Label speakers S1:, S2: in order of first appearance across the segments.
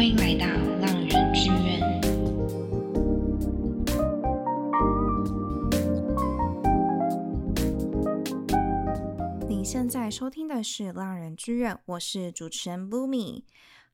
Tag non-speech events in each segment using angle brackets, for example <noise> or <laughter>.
S1: 欢迎来到浪人剧院。
S2: 你现在收听的是《浪人剧院》，我是主持人 Boomy，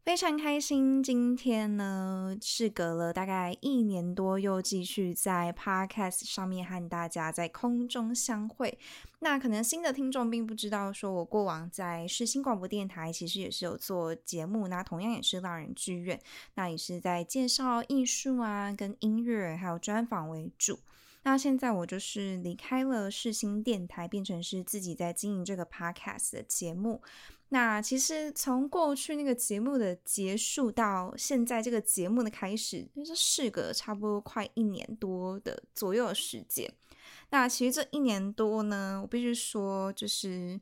S2: 非常开心，今天呢是隔了大概一年多，又继续在 Podcast 上面和大家在空中相会。那可能新的听众并不知道，说我过往在世新广播电台其实也是有做节目，那同样也是浪人剧院，那也是在介绍艺术啊、跟音乐还有专访为主。那现在我就是离开了世新电台，变成是自己在经营这个 podcast 的节目。那其实从过去那个节目的结束到现在这个节目的开始，就是事隔差不多快一年多的左右的时间。那其实这一年多呢，我必须说，就是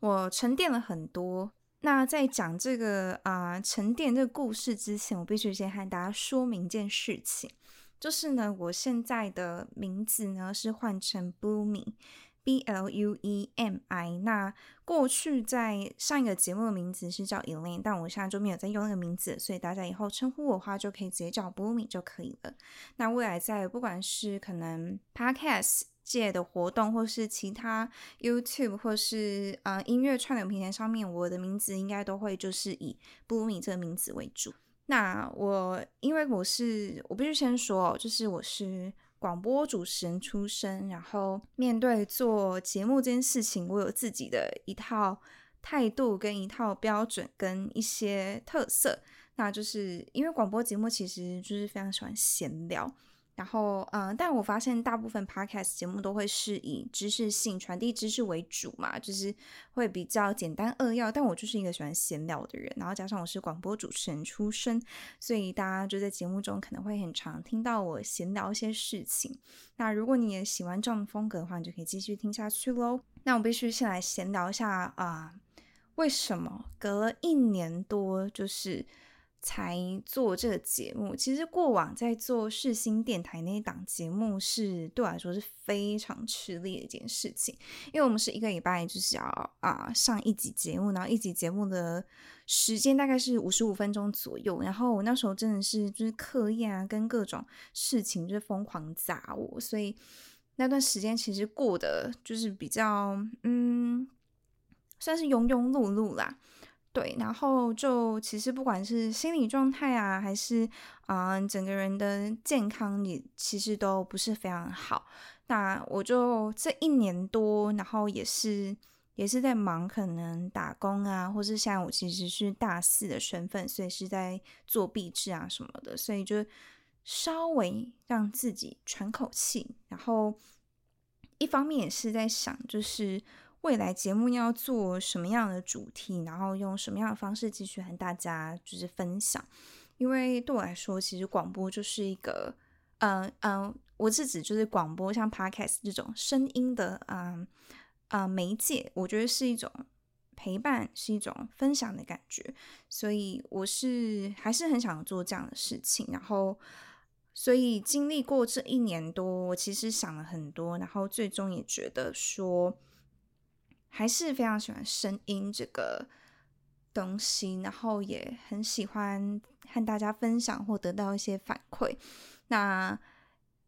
S2: 我沉淀了很多。那在讲这个啊沉淀这个故事之前，我必须先和大家说明一件事情。就是呢，我现在的名字呢是换成 B L U E M I，。那过去在上一个节目的名字是叫 Elaine，但我现在就没有在用那个名字，所以大家以后称呼我的话就可以直接叫 Blumi 就可以了。那未来在不管是可能 Podcast 界的活动，或是其他 YouTube 或是呃音乐串流平台上面，我的名字应该都会就是以 Blumi 这个名字为主。那我因为我是我必须先说，就是我是广播主持人出身，然后面对做节目这件事情，我有自己的一套态度跟一套标准跟一些特色。那就是因为广播节目其实就是非常喜欢闲聊。然后，嗯，但我发现大部分 podcast 节目都会是以知识性传递知识为主嘛，就是会比较简单扼要。但我就是一个喜欢闲聊的人，然后加上我是广播主持人出身，所以大家就在节目中可能会很常听到我闲聊一些事情。那如果你也喜欢这种风格的话，你就可以继续听下去喽。那我必须先来闲聊一下啊，为什么隔了一年多就是。才做这个节目，其实过往在做世新电台那一档节目，是对我来说是非常吃力的一件事情，因为我们是一个礼拜就是要啊上一集节目，然后一集节目的时间大概是五十五分钟左右，然后我那时候真的是就是课业啊跟各种事情就是疯狂砸我，所以那段时间其实过得就是比较嗯，算是庸庸碌碌啦。对，然后就其实不管是心理状态啊，还是啊整个人的健康，也其实都不是非常好。那我就这一年多，然后也是也是在忙，可能打工啊，或是现在我其实是大四的身份，所以是在做壁纸啊什么的，所以就稍微让自己喘口气。然后一方面也是在想，就是。未来节目要做什么样的主题，然后用什么样的方式继续和大家就是分享？因为对我来说，其实广播就是一个，嗯嗯，我是指就是广播，像 podcast 这种声音的，嗯啊媒介，我觉得是一种陪伴，是一种分享的感觉。所以我是还是很想做这样的事情。然后，所以经历过这一年多，我其实想了很多，然后最终也觉得说。还是非常喜欢声音这个东西，然后也很喜欢和大家分享或得到一些反馈。那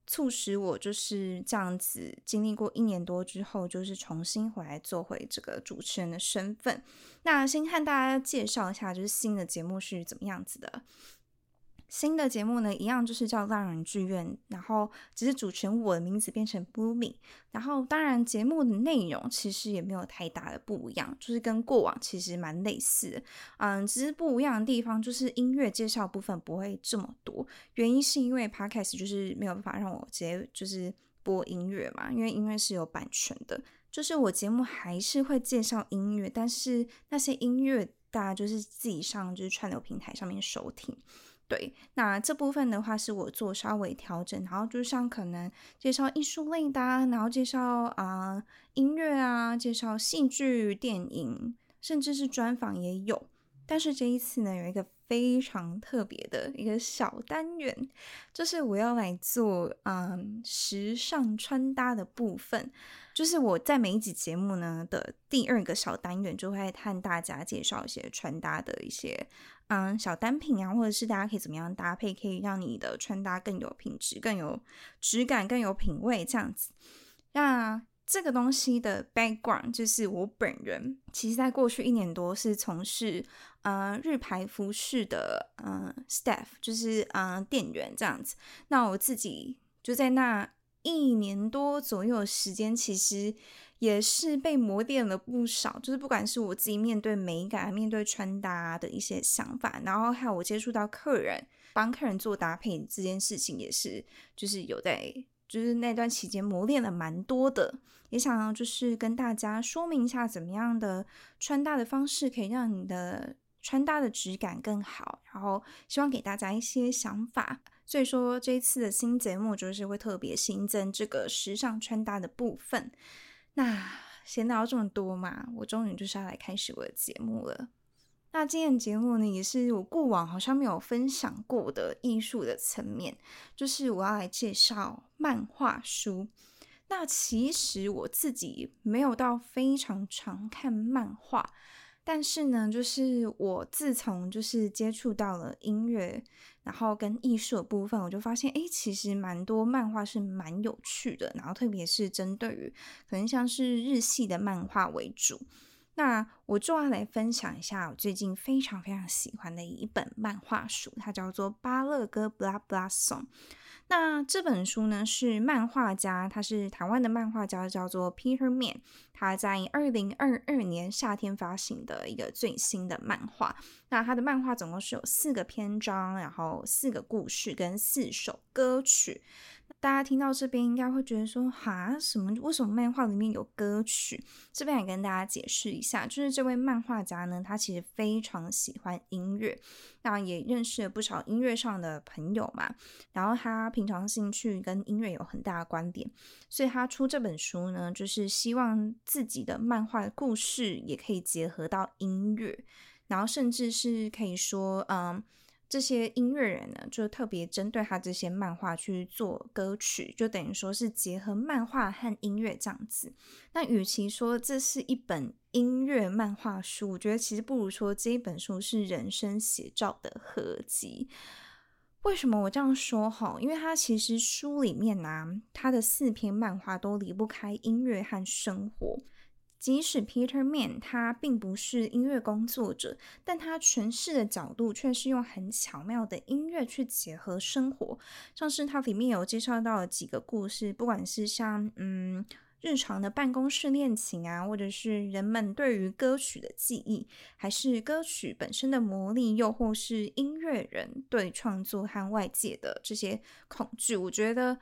S2: 促使我就是这样子，经历过一年多之后，就是重新回来做回这个主持人的身份。那先和大家介绍一下，就是新的节目是怎么样子的。新的节目呢，一样就是叫《浪人剧院》，然后只是主持人我的名字变成 Bloomy，然后当然节目的内容其实也没有太大的不一样，就是跟过往其实蛮类似，嗯，只是不一样的地方就是音乐介绍部分不会这么多，原因是因为 Podcast 就是没有办法让我直接就是播音乐嘛，因为音乐是有版权的，就是我节目还是会介绍音乐，但是那些音乐大家就是自己上就是串流平台上面收听。对，那这部分的话是我做稍微调整，然后就像可能介绍艺术类的，啊然后介绍啊音乐啊，介绍戏剧、电影，甚至是专访也有但是这一次呢，有一个非常特别的一个小单元，就是我要来做嗯时尚穿搭的部分。就是我在每一集节目呢的第二个小单元，就会和大家介绍一些穿搭的一些嗯小单品啊，或者是大家可以怎么样搭配，可以让你的穿搭更有品质、更有质感、更有品味这样子。那这个东西的 background 就是我本人，其实在过去一年多是从事呃日牌服饰的呃 staff，就是呃店员这样子。那我自己就在那一年多左右时间，其实也是被磨练了不少。就是不管是我自己面对美感、面对穿搭的一些想法，然后还有我接触到客人，帮客人做搭配这件事情，也是就是有在。就是那段期间磨练了蛮多的，也想要就是跟大家说明一下，怎么样的穿搭的方式可以让你的穿搭的质感更好，然后希望给大家一些想法。所以说这一次的新节目就是会特别新增这个时尚穿搭的部分。那闲聊这么多嘛，我终于就是要来开始我的节目了。那今天节目呢，也是我过往好像没有分享过的艺术的层面，就是我要来介绍漫画书。那其实我自己没有到非常常看漫画，但是呢，就是我自从就是接触到了音乐，然后跟艺术的部分，我就发现，哎，其实蛮多漫画是蛮有趣的，然后特别是针对于可能像是日系的漫画为主。那我就要来分享一下我最近非常非常喜欢的一本漫画书，它叫做《巴勒哥 Blah Blah Song》。那这本书呢是漫画家，他是台湾的漫画家，叫做 Peter Man。他在二零二二年夏天发行的一个最新的漫画。那他的漫画总共是有四个篇章，然后四个故事跟四首歌曲。大家听到这边应该会觉得说，哈，什么？为什么漫画里面有歌曲？这边也跟大家解释一下，就是这位漫画家呢，他其实非常喜欢音乐，那也认识了不少音乐上的朋友嘛。然后他平常兴趣跟音乐有很大的关联，所以他出这本书呢，就是希望自己的漫画故事也可以结合到音乐，然后甚至是可以说，嗯。这些音乐人呢，就特别针对他这些漫画去做歌曲，就等于说是结合漫画和音乐这样子。那与其说这是一本音乐漫画书，我觉得其实不如说这一本书是人生写照的合集。为什么我这样说？哈，因为它其实书里面呢，它的四篇漫画都离不开音乐和生活。即使 Peter Man 他并不是音乐工作者，但他诠释的角度却是用很巧妙的音乐去结合生活。像是它里面有介绍到几个故事，不管是像嗯日常的办公室恋情啊，或者是人们对于歌曲的记忆，还是歌曲本身的魔力，又或是音乐人对创作和外界的这些恐惧，我觉得。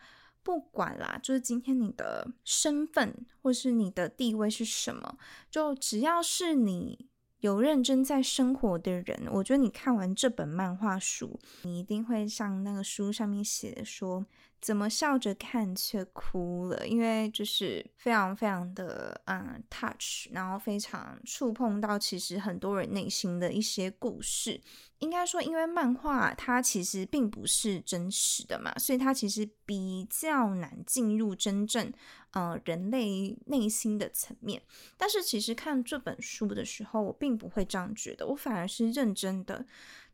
S2: 不管啦，就是今天你的身份或是你的地位是什么，就只要是你有认真在生活的人，我觉得你看完这本漫画书，你一定会像那个书上面写的说。怎么笑着看却哭了？因为就是非常非常的嗯 touch，然后非常触碰到其实很多人内心的一些故事。应该说，因为漫画它其实并不是真实的嘛，所以它其实比较难进入真正呃人类内心的层面。但是其实看这本书的时候，我并不会这样觉得，我反而是认真的。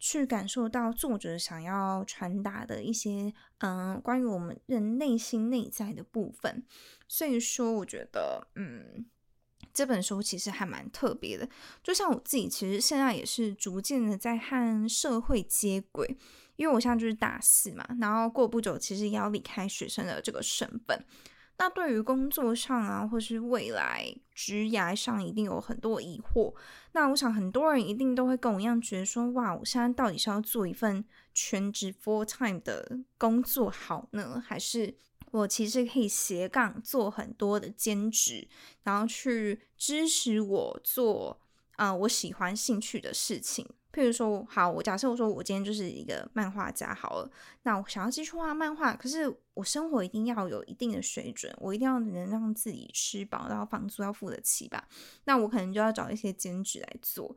S2: 去感受到作者想要传达的一些，嗯，关于我们人内心内在的部分。所以说，我觉得，嗯，这本书其实还蛮特别的。就像我自己，其实现在也是逐渐的在和社会接轨，因为我现在就是大四嘛，然后过不久，其实也要离开学生的这个身份。那对于工作上啊，或是未来职涯上，一定有很多疑惑。那我想很多人一定都会跟我一样，觉得说，哇，我现在到底是要做一份全职 full time 的工作好呢，还是我其实可以斜杠做很多的兼职，然后去支持我做啊我喜欢兴趣的事情。譬如说，好，我假设我说我今天就是一个漫画家好了，那我想要继续画漫画，可是我生活一定要有一定的水准，我一定要能让自己吃饱，然后房租要付得起吧，那我可能就要找一些兼职来做。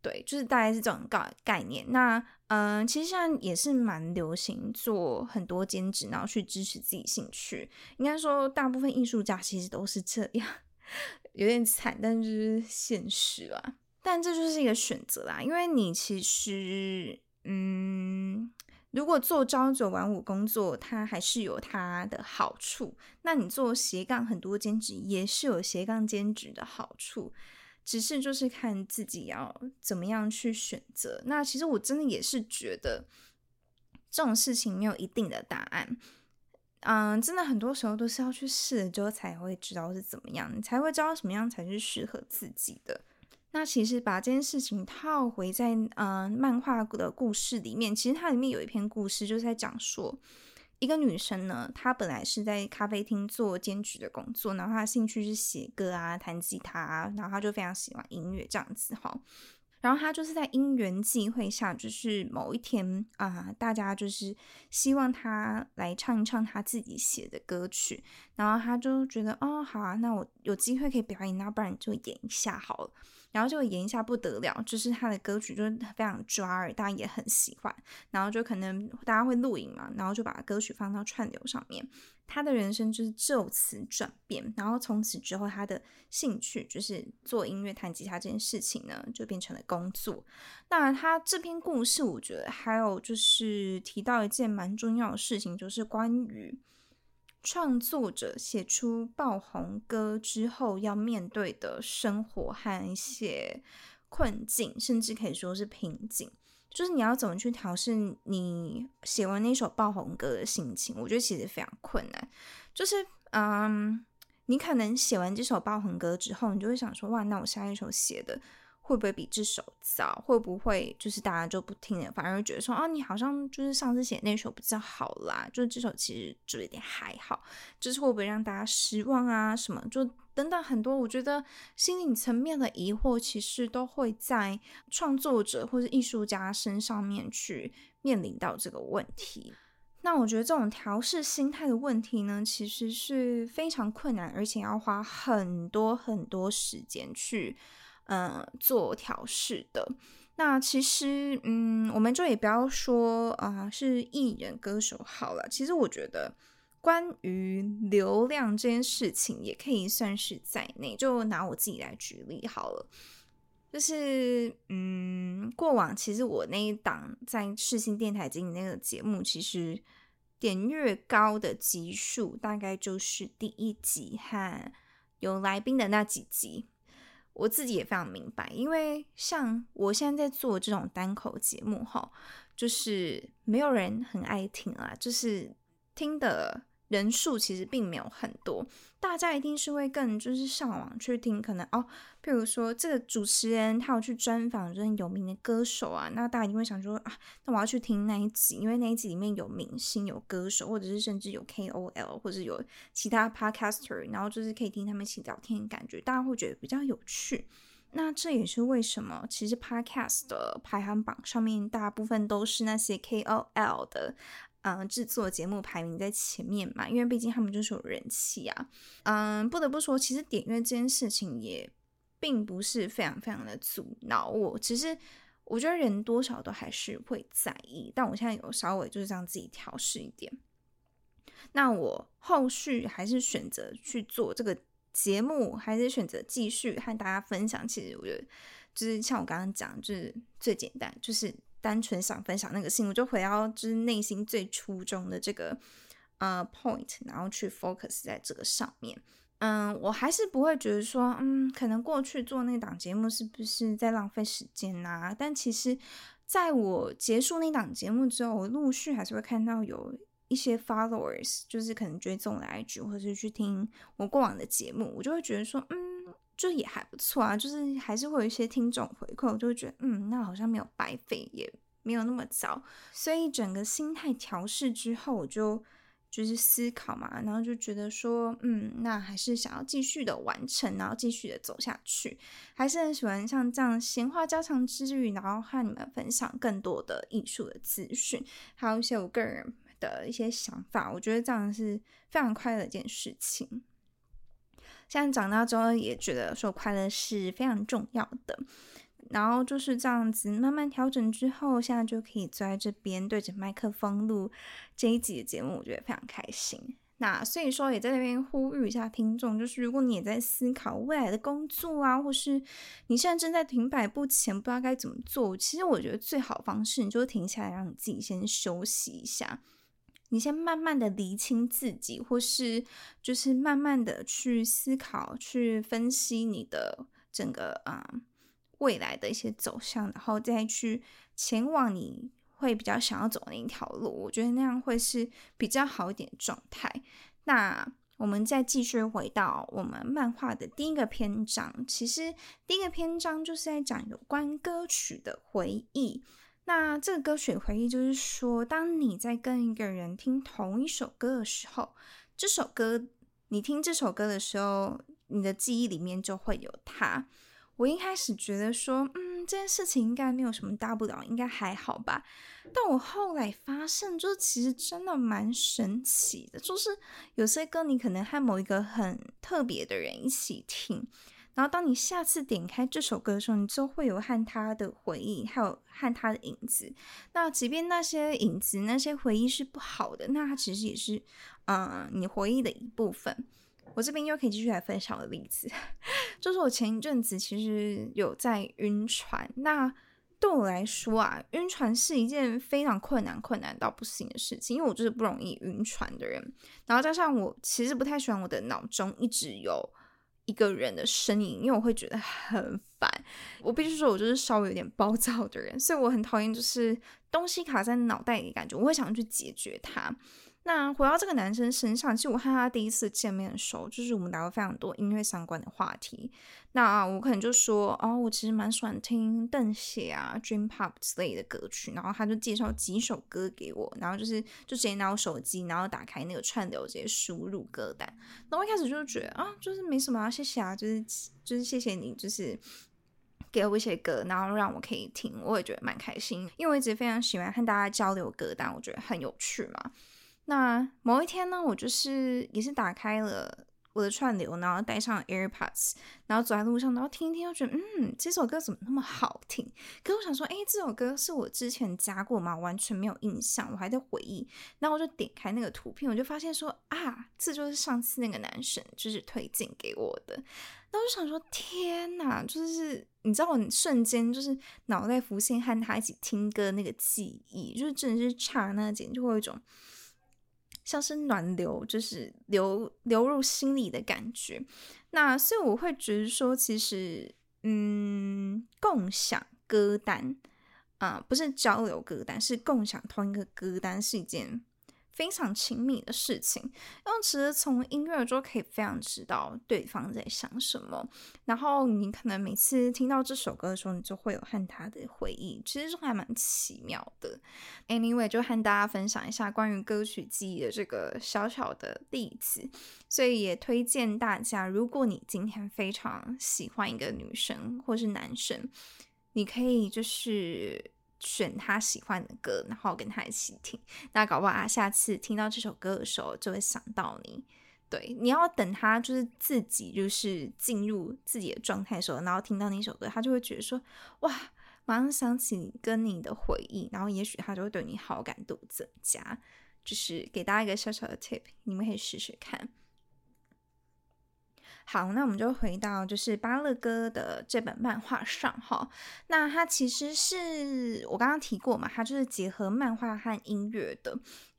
S2: 对，就是大概是这种概概念。那嗯，其实现在也是蛮流行做很多兼职，然后去支持自己兴趣。应该说，大部分艺术家其实都是这样，<laughs> 有点惨，但就是现实啦。但这就是一个选择啦，因为你其实，嗯，如果做朝九晚五工作，它还是有它的好处。那你做斜杠很多兼职，也是有斜杠兼职的好处。只是就是看自己要怎么样去选择。那其实我真的也是觉得这种事情没有一定的答案。嗯，真的很多时候都是要去试了之后才会知道是怎么样，你才会知道什么样才是适合自己的。那其实把这件事情套回在嗯漫画的故事里面，其实它里面有一篇故事就是在讲说。一个女生呢，她本来是在咖啡厅做兼职的工作，然后她的兴趣是写歌啊、弹吉他啊，然后她就非常喜欢音乐这样子哈。然后她就是在因缘际会下，就是某一天啊，大家就是希望她来唱一唱她自己写的歌曲，然后她就觉得哦，好啊，那我有机会可以表演，那不然就演一下好了。然后就演一下不得了，就是他的歌曲就是非常抓耳，大家也很喜欢。然后就可能大家会录影嘛，然后就把歌曲放到串流上面。他的人生就是就此转变，然后从此之后，他的兴趣就是做音乐、弹吉他这件事情呢，就变成了工作。那他这篇故事，我觉得还有就是提到一件蛮重要的事情，就是关于。创作者写出爆红歌之后要面对的生活和一些困境，甚至可以说是瓶颈，就是你要怎么去调试你写完那首爆红歌的心情？我觉得其实非常困难。就是，嗯，你可能写完这首爆红歌之后，你就会想说，哇，那我下一首写的。会不会比这首早？会不会就是大家就不听了，反而觉得说啊，你好像就是上次写那首比较好啦，就是这首其实就有点还好，就是会不会让大家失望啊？什么就等等很多，我觉得心理层面的疑惑其实都会在创作者或者艺术家身上面去面临到这个问题。那我觉得这种调试心态的问题呢，其实是非常困难，而且要花很多很多时间去。嗯，做调试的那其实，嗯，我们就也不要说啊，是艺人歌手好了。其实我觉得，关于流量这件事情，也可以算是在内。就拿我自己来举例好了，就是嗯，过往其实我那一档在世新电台经营那个节目，其实点越高的集数，大概就是第一集和有来宾的那几集。我自己也非常明白，因为像我现在在做这种单口节目，哈，就是没有人很爱听啊，就是听的人数其实并没有很多。大家一定是会更就是上网去听，可能哦，譬如说这个主持人他有去专访就是有名的歌手啊，那大家一定会想说啊，那我要去听那一集，因为那一集里面有明星、有歌手，或者是甚至有 KOL，或者有其他 podcaster，然后就是可以听他们一起聊天，感觉大家会觉得比较有趣。那这也是为什么其实 podcast 的排行榜上面大部分都是那些 KOL 的。嗯，制作节目排名在前面嘛，因为毕竟他们就是有人气啊。嗯，不得不说，其实点阅这件事情也并不是非常非常的阻挠我。其实我觉得人多少都还是会在意，但我现在有稍微就是这样自己调试一点。那我后续还是选择去做这个节目，还是选择继续和大家分享？其实我觉得就是像我刚刚讲，就是最简单，就是。单纯想分享那个信，我就回到就是内心最初衷的这个呃 point，然后去 focus 在这个上面。嗯，我还是不会觉得说，嗯，可能过去做那档节目是不是在浪费时间呐？但其实，在我结束那档节目之后，我陆续还是会看到有一些 followers，就是可能追踪来 IG 或者是去听我过往的节目，我就会觉得说，嗯。就也还不错啊，就是还是会有一些听众回馈，我就会觉得，嗯，那好像没有白费，也没有那么糟。所以整个心态调试之后，我就就是思考嘛，然后就觉得说，嗯，那还是想要继续的完成，然后继续的走下去，还是很喜欢像这样闲话家常之余，然后和你们分享更多的艺术的资讯，还有一些我个人的一些想法。我觉得这样是非常快乐的一件事情。现在长大之后，也觉得说快乐是非常重要的。然后就是这样子慢慢调整之后，现在就可以坐在这边对着麦克风录这一集的节目，我觉得非常开心。那所以说，也在那边呼吁一下听众，就是如果你也在思考未来的工作啊，或是你现在正在停摆不前，不知道该怎么做，其实我觉得最好方式，你就停下来，让你自己先休息一下，你先慢慢的厘清自己，或是就是慢慢的去思考、去分析你的整个啊未来的一些走向，然后再去前往你。会比较想要走那一条路，我觉得那样会是比较好一点状态。那我们再继续回到我们漫画的第一个篇章，其实第一个篇章就是在讲有关歌曲的回忆。那这个歌曲回忆就是说，当你在跟一个人听同一首歌的时候，这首歌你听这首歌的时候，你的记忆里面就会有他。我一开始觉得说，嗯，这件事情应该没有什么大不了，应该还好吧。但我后来发现，就是其实真的蛮神奇的。就是有些歌，你可能和某一个很特别的人一起听，然后当你下次点开这首歌的时候，你就会有和他的回忆，还有和他的影子。那即便那些影子、那些回忆是不好的，那它其实也是，嗯，你回忆的一部分。我这边又可以继续来分享的例子，<laughs> 就是我前一阵子其实有在晕船。那对我来说啊，晕船是一件非常困难、困难到不行的事情，因为我就是不容易晕船的人。然后加上我其实不太喜欢我的脑中一直有一个人的身影，因为我会觉得很烦。我必须说，我就是稍微有点暴躁的人，所以我很讨厌就是东西卡在脑袋里感觉，我会想要去解决它。那回到这个男生身上，其实我和他第一次见面的时候，就是我们聊了非常多音乐相关的话题。那我可能就说，哦，我其实蛮喜欢听邓写啊、Dream Pop 之类的歌曲。然后他就介绍几首歌给我，然后就是就直接拿我手机，然后打开那个串流，直接输入歌单。那我一开始就觉得啊，就是没什么，谢谢啊，就是就是谢谢你，就是给我一些歌，然后让我可以听，我也觉得蛮开心，因为我一直非常喜欢和大家交流歌单，我觉得很有趣嘛。那某一天呢，我就是也是打开了我的串流，然后带上 AirPods，然后走在路上，然后听一听，就觉得嗯，这首歌怎么那么好听？可我想说，哎，这首歌是我之前加过吗？完全没有印象，我还在回忆。然后我就点开那个图片，我就发现说啊，这就是上次那个男生就是推荐给我的。那我就想说，天哪，就是你知道，我瞬间就是脑袋浮现和他一起听歌那个记忆，就是真的是刹那间就会有一种。像是暖流，就是流流入心里的感觉。那所以我会觉得说，其实，嗯，共享歌单啊，不是交流歌单，是共享同一个歌单，是一件。非常亲密的事情，因为其实从音乐中可以非常知道对方在想什么，然后你可能每次听到这首歌的时候，你就会有和他的回忆，其实还蛮奇妙的。Anyway，就和大家分享一下关于歌曲记忆的这个小小的例子，所以也推荐大家，如果你今天非常喜欢一个女生或是男生，你可以就是。选他喜欢的歌，然后跟他一起听。那搞不好啊，下次听到这首歌的时候，就会想到你。对，你要等他就是自己就是进入自己的状态的时候，然后听到那首歌，他就会觉得说，哇，马上想起跟你的回忆，然后也许他就会对你好感度增加。就是给大家一个小小的 tip，你们可以试试看。好，那我们就回到就是巴乐哥的这本漫画上哈。那它其实是我刚刚提过嘛，它就是结合漫画和音乐的。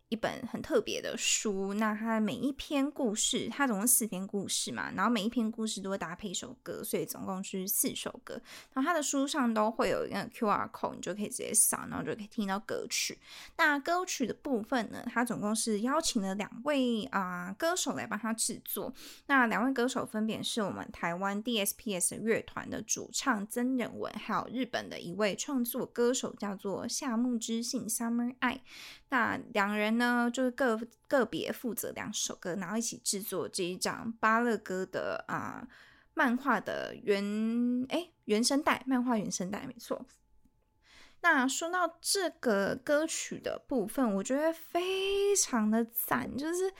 S2: 一本很特别的书，那它每一篇故事，它总共四篇故事嘛，然后每一篇故事都会搭配一首歌，所以总共是四首歌。然后它的书上都会有一个 Q R code，你就可以直接扫，然后就可以听到歌曲。那歌曲的部分呢，它总共是邀请了两位啊歌手来帮他制作。那两位歌手分别是我们台湾 D S P S 乐团的主唱曾仁文，还有日本的一位创作歌手叫做夏目之信 Summer 爱。那两人呢，就是个个别负责两首歌，然后一起制作这一张巴乐歌的啊漫画的原哎原声带，漫画原声带没错。那说到这个歌曲的部分，我觉得非常的赞，就是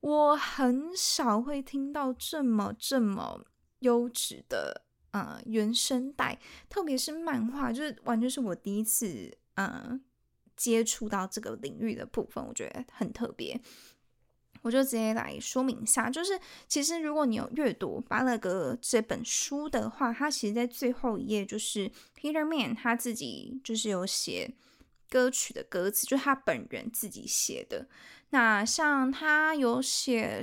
S2: 我很少会听到这么这么优质的。呃原声带，特别是漫画，就是完全是我第一次呃接触到这个领域的部分，我觉得很特别。我就直接来说明一下，就是其实如果你有阅读巴勒格这本书的话，他其实在最后一页就是 Peter Man 他自己就是有写歌曲的歌词，就是他本人自己写的。那像他有写。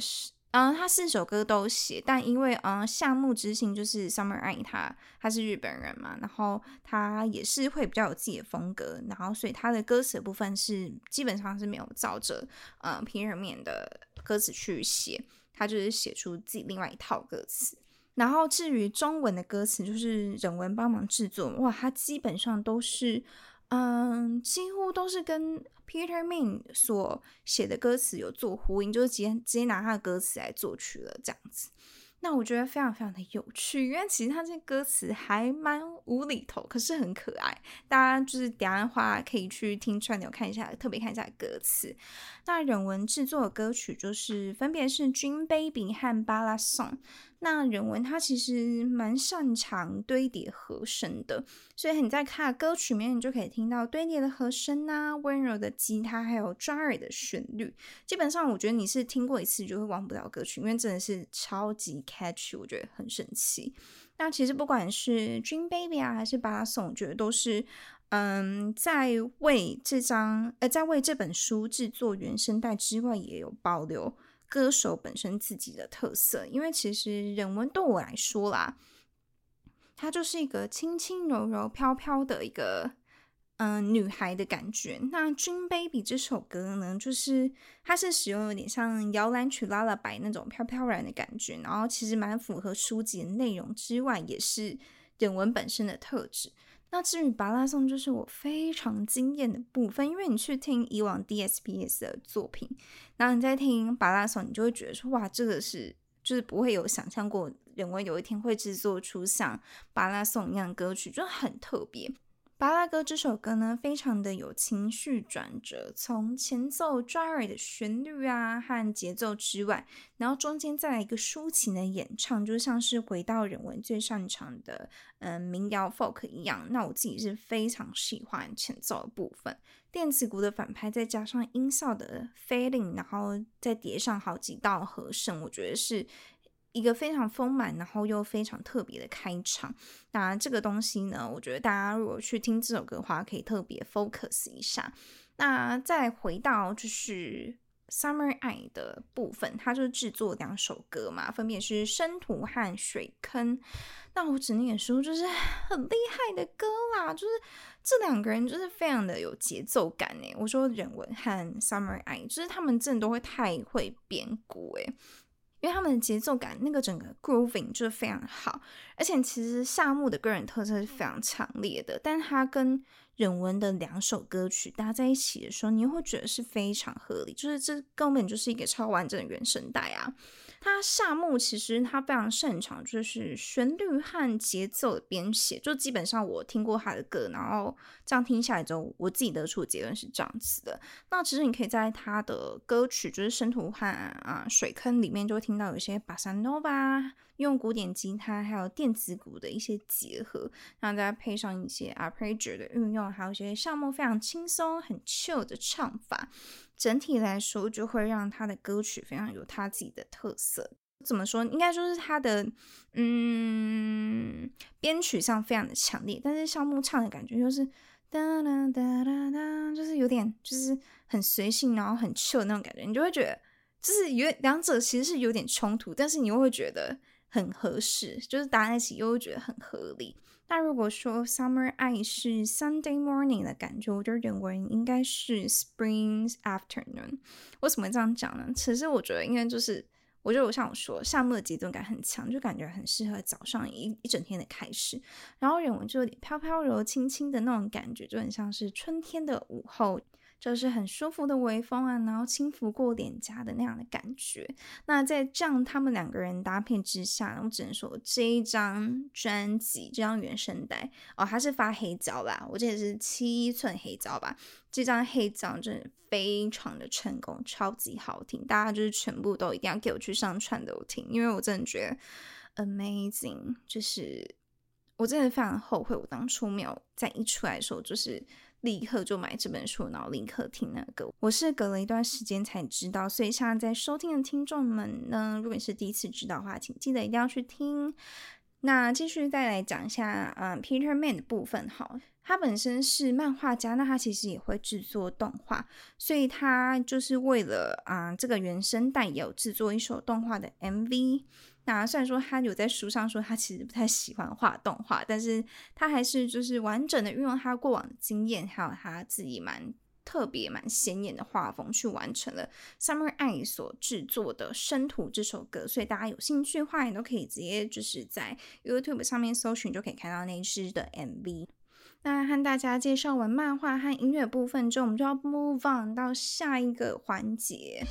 S2: 嗯，他四首歌都写，但因为嗯，夏目之星就是 Summer 爱他，他是日本人嘛，然后他也是会比较有自己的风格，然后所以他的歌词部分是基本上是没有照着嗯平人面的歌词去写，他就是写出自己另外一套歌词。然后至于中文的歌词，就是人文帮忙制作，哇，他基本上都是。嗯，几乎都是跟 Peter Min 所写的歌词有做呼应，就是直接直接拿他的歌词来作曲了这样子。那我觉得非常非常的有趣，因为其实他这些歌词还蛮无厘头，可是很可爱。大家就是等下的话可以去听串流看一下，特别看一下歌词。那人文制作的歌曲就是分别是 Dream Baby 和巴拉颂。那人文他其实蛮擅长堆叠和声的，所以你在看歌曲里面，你就可以听到堆叠的和声啊，温柔的吉他，还有抓耳的旋律。基本上，我觉得你是听过一次就会忘不了歌曲，因为真的是超级 catch，我觉得很神奇。那其实不管是 Dream Baby 啊，还是巴拉颂，我觉得都是嗯，在为这张呃，在为这本书制作原声带之外，也有保留。歌手本身自己的特色，因为其实人文对我来说啦，它就是一个轻轻柔柔、飘飘的一个嗯女孩的感觉。那《军 Baby》这首歌呢，就是它是使用有点像摇篮曲拉拉白那种飘飘然的感觉，然后其实蛮符合书籍的内容之外，也是人文本身的特质。那至于巴拉颂，就是我非常惊艳的部分，因为你去听以往 DSPS 的作品，然后你在听巴拉颂，你就会觉得说，哇，这个是就是不会有想象过，人为有一天会制作出像巴拉颂一样歌曲，就很特别。巴拉歌这首歌呢，非常的有情绪转折，从前奏抓耳的旋律啊和节奏之外，然后中间再来一个抒情的演唱，就像是回到人文最擅长的嗯民谣 folk 一样。那我自己是非常喜欢前奏的部分，电子鼓的反拍，再加上音效的 fading，然后再叠上好几道和声，我觉得是。一个非常丰满，然后又非常特别的开场。那这个东西呢，我觉得大家如果去听这首歌的话，可以特别 focus 一下。那再回到就是《Summer Eye》的部分，它就制作两首歌嘛，分别是《生图》和《水坑》。那我只能说，就是 <laughs> 很厉害的歌啦，就是这两个人就是非常的有节奏感诶。我说人文和《Summer Eye》，就是他们真的都会太会编鼓诶。因为他们的节奏感，那个整个 grooving 就是非常好，而且其实夏目的个人特色是非常强烈的，但他跟忍文的两首歌曲搭在一起的时候，你又会觉得是非常合理，就是这根本就是一个超完整的原声带啊。他夏目其实他非常擅长就是旋律和节奏的编写，就基本上我听过他的歌，然后这样听下来之后，我自己得出的结论是这样子的。那其实你可以在他的歌曲就是《生图》和啊《水坑》里面就会听到有些巴萨诺瓦用古典吉他还有电子鼓的一些结合，然后再配上一些 arpeggio 的运用，还有一些夏目非常轻松很 chill 的唱法。整体来说，就会让他的歌曲非常有他自己的特色。怎么说？应该说是他的嗯编曲上非常的强烈，但是项目唱的感觉就是哒哒哒哒哒，就是有点就是很随性，然后很 chill 那种感觉。你就会觉得就是有两者其实是有点冲突，但是你又会觉得很合适，就是搭在一起又会觉得很合理。那如果说 Summer Eye 是 Sunday Morning 的感觉，我觉得人文应该是 Spring Afternoon。为什么这样讲呢？其实我觉得应该就是，我觉得我像我说，夏末的节奏感很强，就感觉很适合早上一一整天的开始。然后人文就有点飘飘柔、轻轻的那种感觉，就很像是春天的午后。就是很舒服的微风啊，然后轻拂过脸颊的那样的感觉。那在这样他们两个人搭配之下，我只能说这一张专辑，这张原声带哦，它是发黑胶啦，我记得是七寸黑胶吧。这张黑胶真的非常的成功，超级好听，大家就是全部都一定要给我去上串流听，因为我真的觉得 amazing，就是我真的非常后悔，我当初没有在一出来的时候，就是立刻就买这本书，然后立刻听那个。我是隔了一段时间才知道，所以现在在收听的听众们呢，如果你是第一次知道的话，请记得一定要去听。那继续再来讲一下，嗯，Peter Man 的部分，哈。他本身是漫画家，那他其实也会制作动画，所以他就是为了啊这个原声带有制作一首动画的 MV。那虽然说他有在书上说他其实不太喜欢画动画，但是他还是就是完整的运用他过往的经验，还有他自己蛮特别、蛮显眼的画风，去完成了 Summer Eye 所制作的《生图》这首歌。所以大家有兴趣的话，也都可以直接就是在 YouTube 上面搜寻，就可以看到那一支的 MV。那和大家介绍完漫画和音乐部分之后，我们就要 move on 到下一个环节。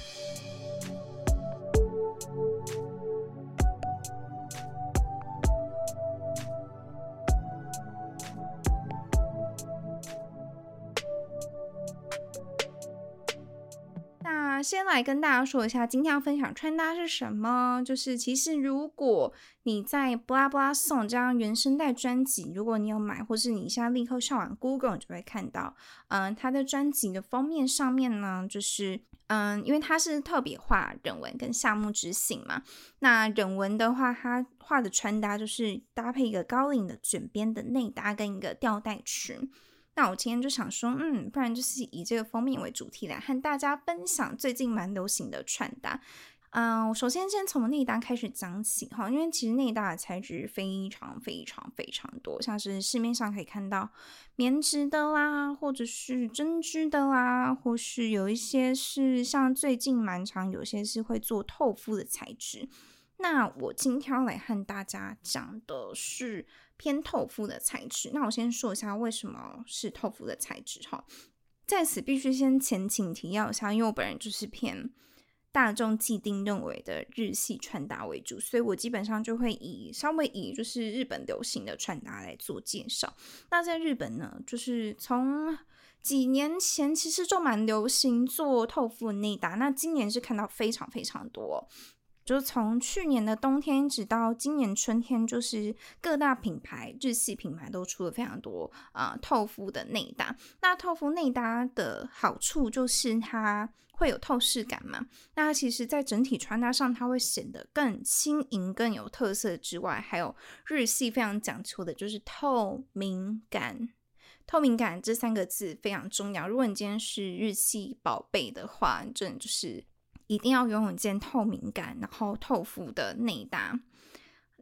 S2: 那先来跟大家说一下，今天要分享穿搭是什么。就是其实如果你在 Blah Blah Song 这张原声带专辑，如果你有买，或是你现在立刻上网 Google，你就会看到，嗯，他的专辑的封面上面呢，就是嗯，因为他是特别画人文跟夏目之行嘛。那人文的话，他画的穿搭就是搭配一个高领的卷边的内搭跟一个吊带裙。那我今天就想说，嗯，不然就是以这个封面为主题来和大家分享最近蛮流行的穿搭。嗯，我首先先从内搭开始讲起哈，因为其实内搭的材质非常非常非常多，像是市面上可以看到棉质的啦，或者是针织的啦，或是有一些是像最近蛮常有些是会做透肤的材质。那我今天来和大家讲的是。偏透肤的材质，那我先说一下为什么是透肤的材质哈。在此必须先前情提要一下，因为我本人就是偏大众既定认为的日系穿搭为主，所以我基本上就会以稍微以就是日本流行的穿搭来做介绍。那在日本呢，就是从几年前其实就蛮流行做透肤内搭，那今年是看到非常非常多。就从去年的冬天一直到今年春天，就是各大品牌、日系品牌都出了非常多啊透肤的内搭。那透肤内搭的好处就是它会有透视感嘛。那其实，在整体穿搭上，它会显得更轻盈、更有特色之外，还有日系非常讲究的就是透明感。透明感这三个字非常重要。如果你今天是日系宝贝的话，真的就是。一定要拥有一件透明感，然后透肤的内搭。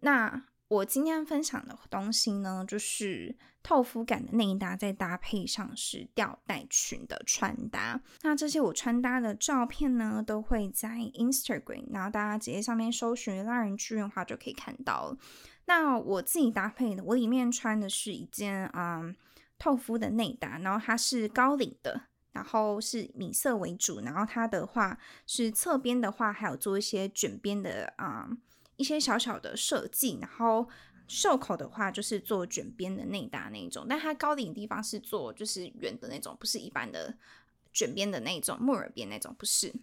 S2: 那我今天分享的东西呢，就是透肤感的内搭，再搭配上是吊带裙的穿搭。那这些我穿搭的照片呢，都会在 Instagram，然后大家直接上面搜寻“拉人剧院”话就可以看到了。那我自己搭配的，我里面穿的是一件啊透肤的内搭，然后它是高领的。然后是米色为主，然后它的话是侧边的话，还有做一些卷边的啊一些小小的设计。然后袖口的话就是做卷边的内搭那一种，但它高领地方是做就是圆的那种，不是一般的卷边的那种木耳边那种，不是。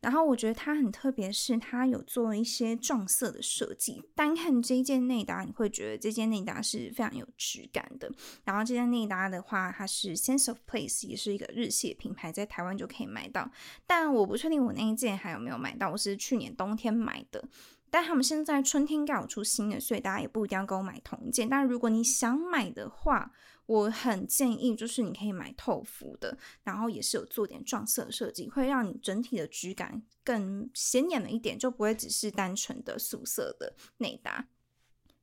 S2: 然后我觉得它很特别，是它有做一些撞色的设计。单看这件内搭，你会觉得这件内搭是非常有质感的。然后这件内搭的话，它是 Sense of Place，也是一个日系品牌，在台湾就可以买到。但我不确定我那一件还有没有买到，我是去年冬天买的。但他们现在春天该有出新的，所以大家也不一定要跟我买同一件。但如果你想买的话，我很建议，就是你可以买透肤的，然后也是有做点撞色设计，会让你整体的质感更显眼了一点，就不会只是单纯的素色的内搭。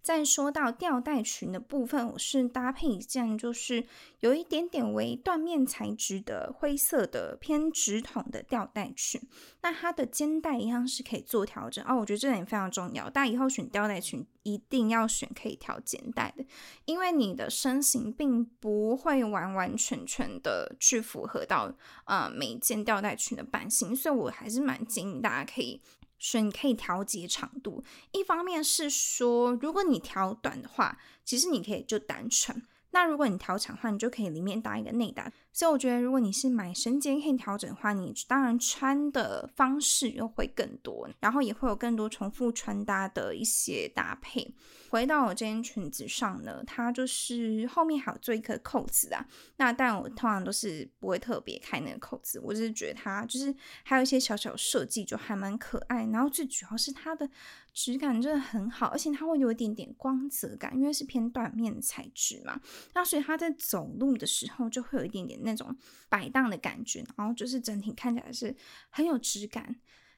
S2: 再说到吊带裙的部分，我是搭配一件就是有一点点为缎面材质的灰色的偏直筒的吊带裙。那它的肩带一样是可以做调整哦，我觉得这点非常重要。大家以后选吊带裙一定要选可以调肩带的，因为你的身形并不会完完全全的去符合到呃每一件吊带裙的版型，所以我还是蛮建议大家可以。所以你可以调节长度，一方面是说，如果你调短的话，其实你可以就单纯。那如果你调长的话，你就可以里面搭一个内搭。所以我觉得，如果你是买身兼可以调整的话，你当然穿的方式又会更多，然后也会有更多重复穿搭的一些搭配。回到我这件裙子上呢，它就是后面还有做一颗扣子啊。那但我通常都是不会特别开那个扣子，我只是觉得它就是还有一些小小设计，就还蛮可爱。然后最主要是它的质感真的很好，而且它会有一点点光泽感，因为是偏缎面材质嘛。那所以它在走路的时候就会有一点点那种摆荡的感觉，然后就是整体看起来是很有质感。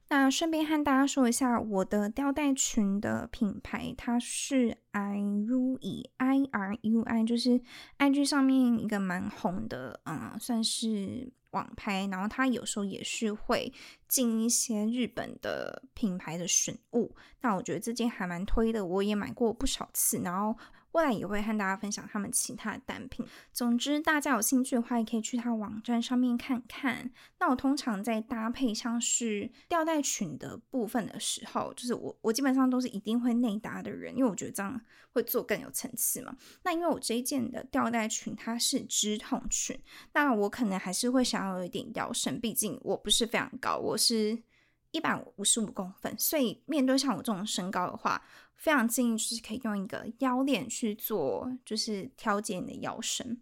S2: 那顺便和大家说一下，我的吊带裙的品牌，它是 Irui I R U I，就是 IG 上面一个蛮红的，嗯，算是网拍。然后他有时候也是会进一些日本的品牌的选物。那我觉得这件还蛮推的，我也买过不少次。然后。未来也会和大家分享他们其他的单品。总之，大家有兴趣的话，也可以去他网站上面看看。那我通常在搭配像是吊带裙的部分的时候，就是我我基本上都是一定会内搭的人，因为我觉得这样会做更有层次嘛。那因为我这一件的吊带裙它是直筒裙，那我可能还是会想要有一点腰身，毕竟我不是非常高，我是一百五十五公分，所以面对像我这种身高的话。非常建议就是可以用一个腰链去做，就是调节你的腰身。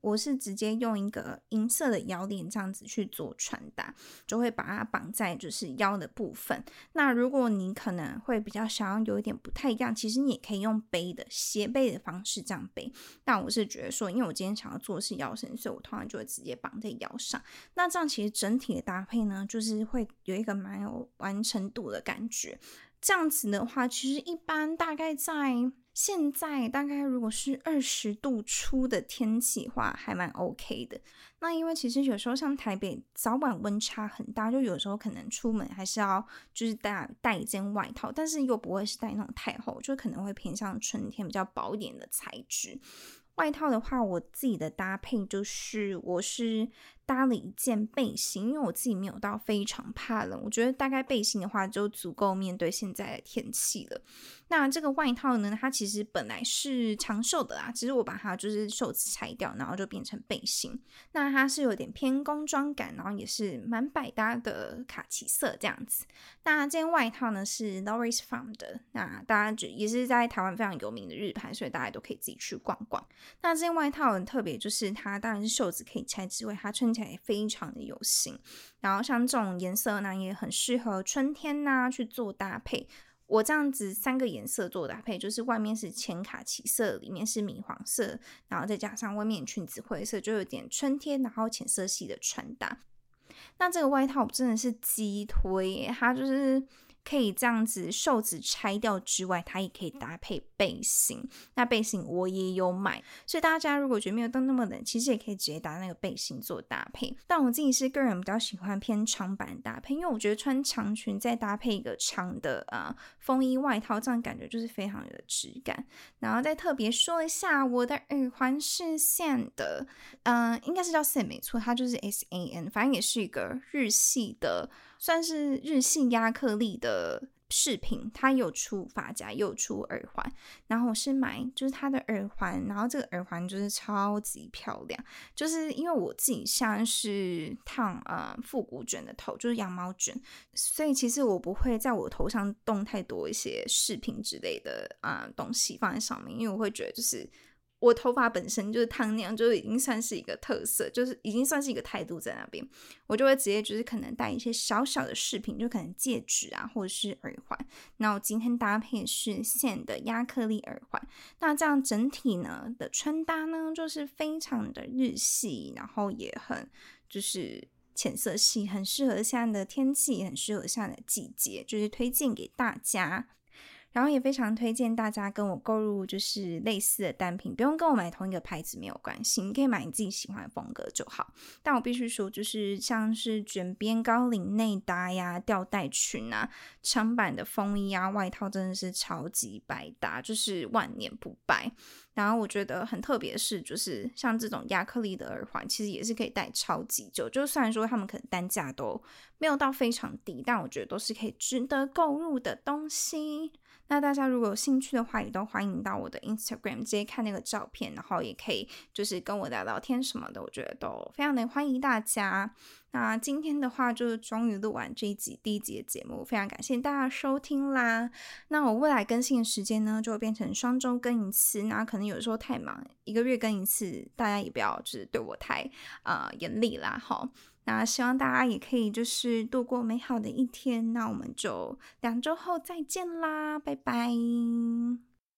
S2: 我是直接用一个银色的腰链这样子去做穿搭，就会把它绑在就是腰的部分。那如果你可能会比较想要有一点不太一样，其实你也可以用背的斜背的方式这样背。但我是觉得说，因为我今天想要做的是腰身，所以我通常就会直接绑在腰上。那这样其实整体的搭配呢，就是会有一个蛮有完成度的感觉。这样子的话，其实一般大概在现在，大概如果是二十度出的天气话，还蛮 OK 的。那因为其实有时候像台北早晚温差很大，就有时候可能出门还是要就是带带一件外套，但是又不会是带那种太厚，就可能会偏向春天比较薄一点的材质。外套的话，我自己的搭配就是我是。搭了一件背心，因为我自己没有到非常怕冷，我觉得大概背心的话就足够面对现在的天气了。那这个外套呢，它其实本来是长袖的啊，只是我把它就是袖子拆掉，然后就变成背心。那它是有点偏工装感，然后也是蛮百搭的卡其色这样子。那这件外套呢是 Loris Farm 的，那大家就也是在台湾非常有名的日牌，所以大家都可以自己去逛逛。那这件外套很特别，就是它当然是袖子可以拆之外，它穿。非常的有型，然后像这种颜色呢，也很适合春天呐去做搭配。我这样子三个颜色做搭配，就是外面是浅卡其色，里面是米黄色，然后再加上外面裙子灰色，就有点春天，然后浅色系的穿搭。那这个外套真的是鸡推，它就是。可以这样子袖子拆掉之外，它也可以搭配背心。那背心我也有买，所以大家如果觉得没有到那么冷，其实也可以直接搭那个背心做搭配。但我自己是个人比较喜欢偏长版搭配，因为我觉得穿长裙再搭配一个长的啊风衣外套，这样感觉就是非常有质感。然后再特别说一下，我的耳环是线的，嗯，应该是叫线没错，它就是 S A N，反正也是一个日系的。算是日系亚克力的饰品，它有出发夹，有出耳环。然后我是买就是它的耳环，然后这个耳环就是超级漂亮。就是因为我自己像是烫呃复古卷的头，就是羊毛卷，所以其实我不会在我头上动太多一些饰品之类的啊东西放在上面，因为我会觉得就是。我头发本身就是烫那样，就已经算是一个特色，就是已经算是一个态度在那边。我就会直接就是可能戴一些小小的饰品，就可能戒指啊，或者是耳环。那我今天搭配是线的亚克力耳环。那这样整体呢的穿搭呢，就是非常的日系，然后也很就是浅色系，很适合现在的天气，很适合现在的季节，就是推荐给大家。然后也非常推荐大家跟我购入，就是类似的单品，不用跟我买同一个牌子没有关系，你可以买你自己喜欢的风格就好。但我必须说，就是像是卷边高领内搭呀、吊带裙啊、长版的风衣啊、外套，真的是超级百搭，就是万年不败。然后我觉得很特别的是，就是像这种亚克力的耳环，其实也是可以戴超级久。就虽然说他们可能单价都没有到非常低，但我觉得都是可以值得购入的东西。那大家如果有兴趣的话，也都欢迎到我的 Instagram 直接看那个照片，然后也可以就是跟我聊聊天什么的，我觉得都非常的欢迎大家。那今天的话，就终于录完这一集第一集的节目，非常感谢大家收听啦。那我未来更新的时间呢，就会变成双周更一次。那可能有时候太忙，一个月更一次，大家也不要就是对我太呃严厉啦，好。那希望大家也可以就是度过美好的一天。那我们就两周后再见啦，拜拜。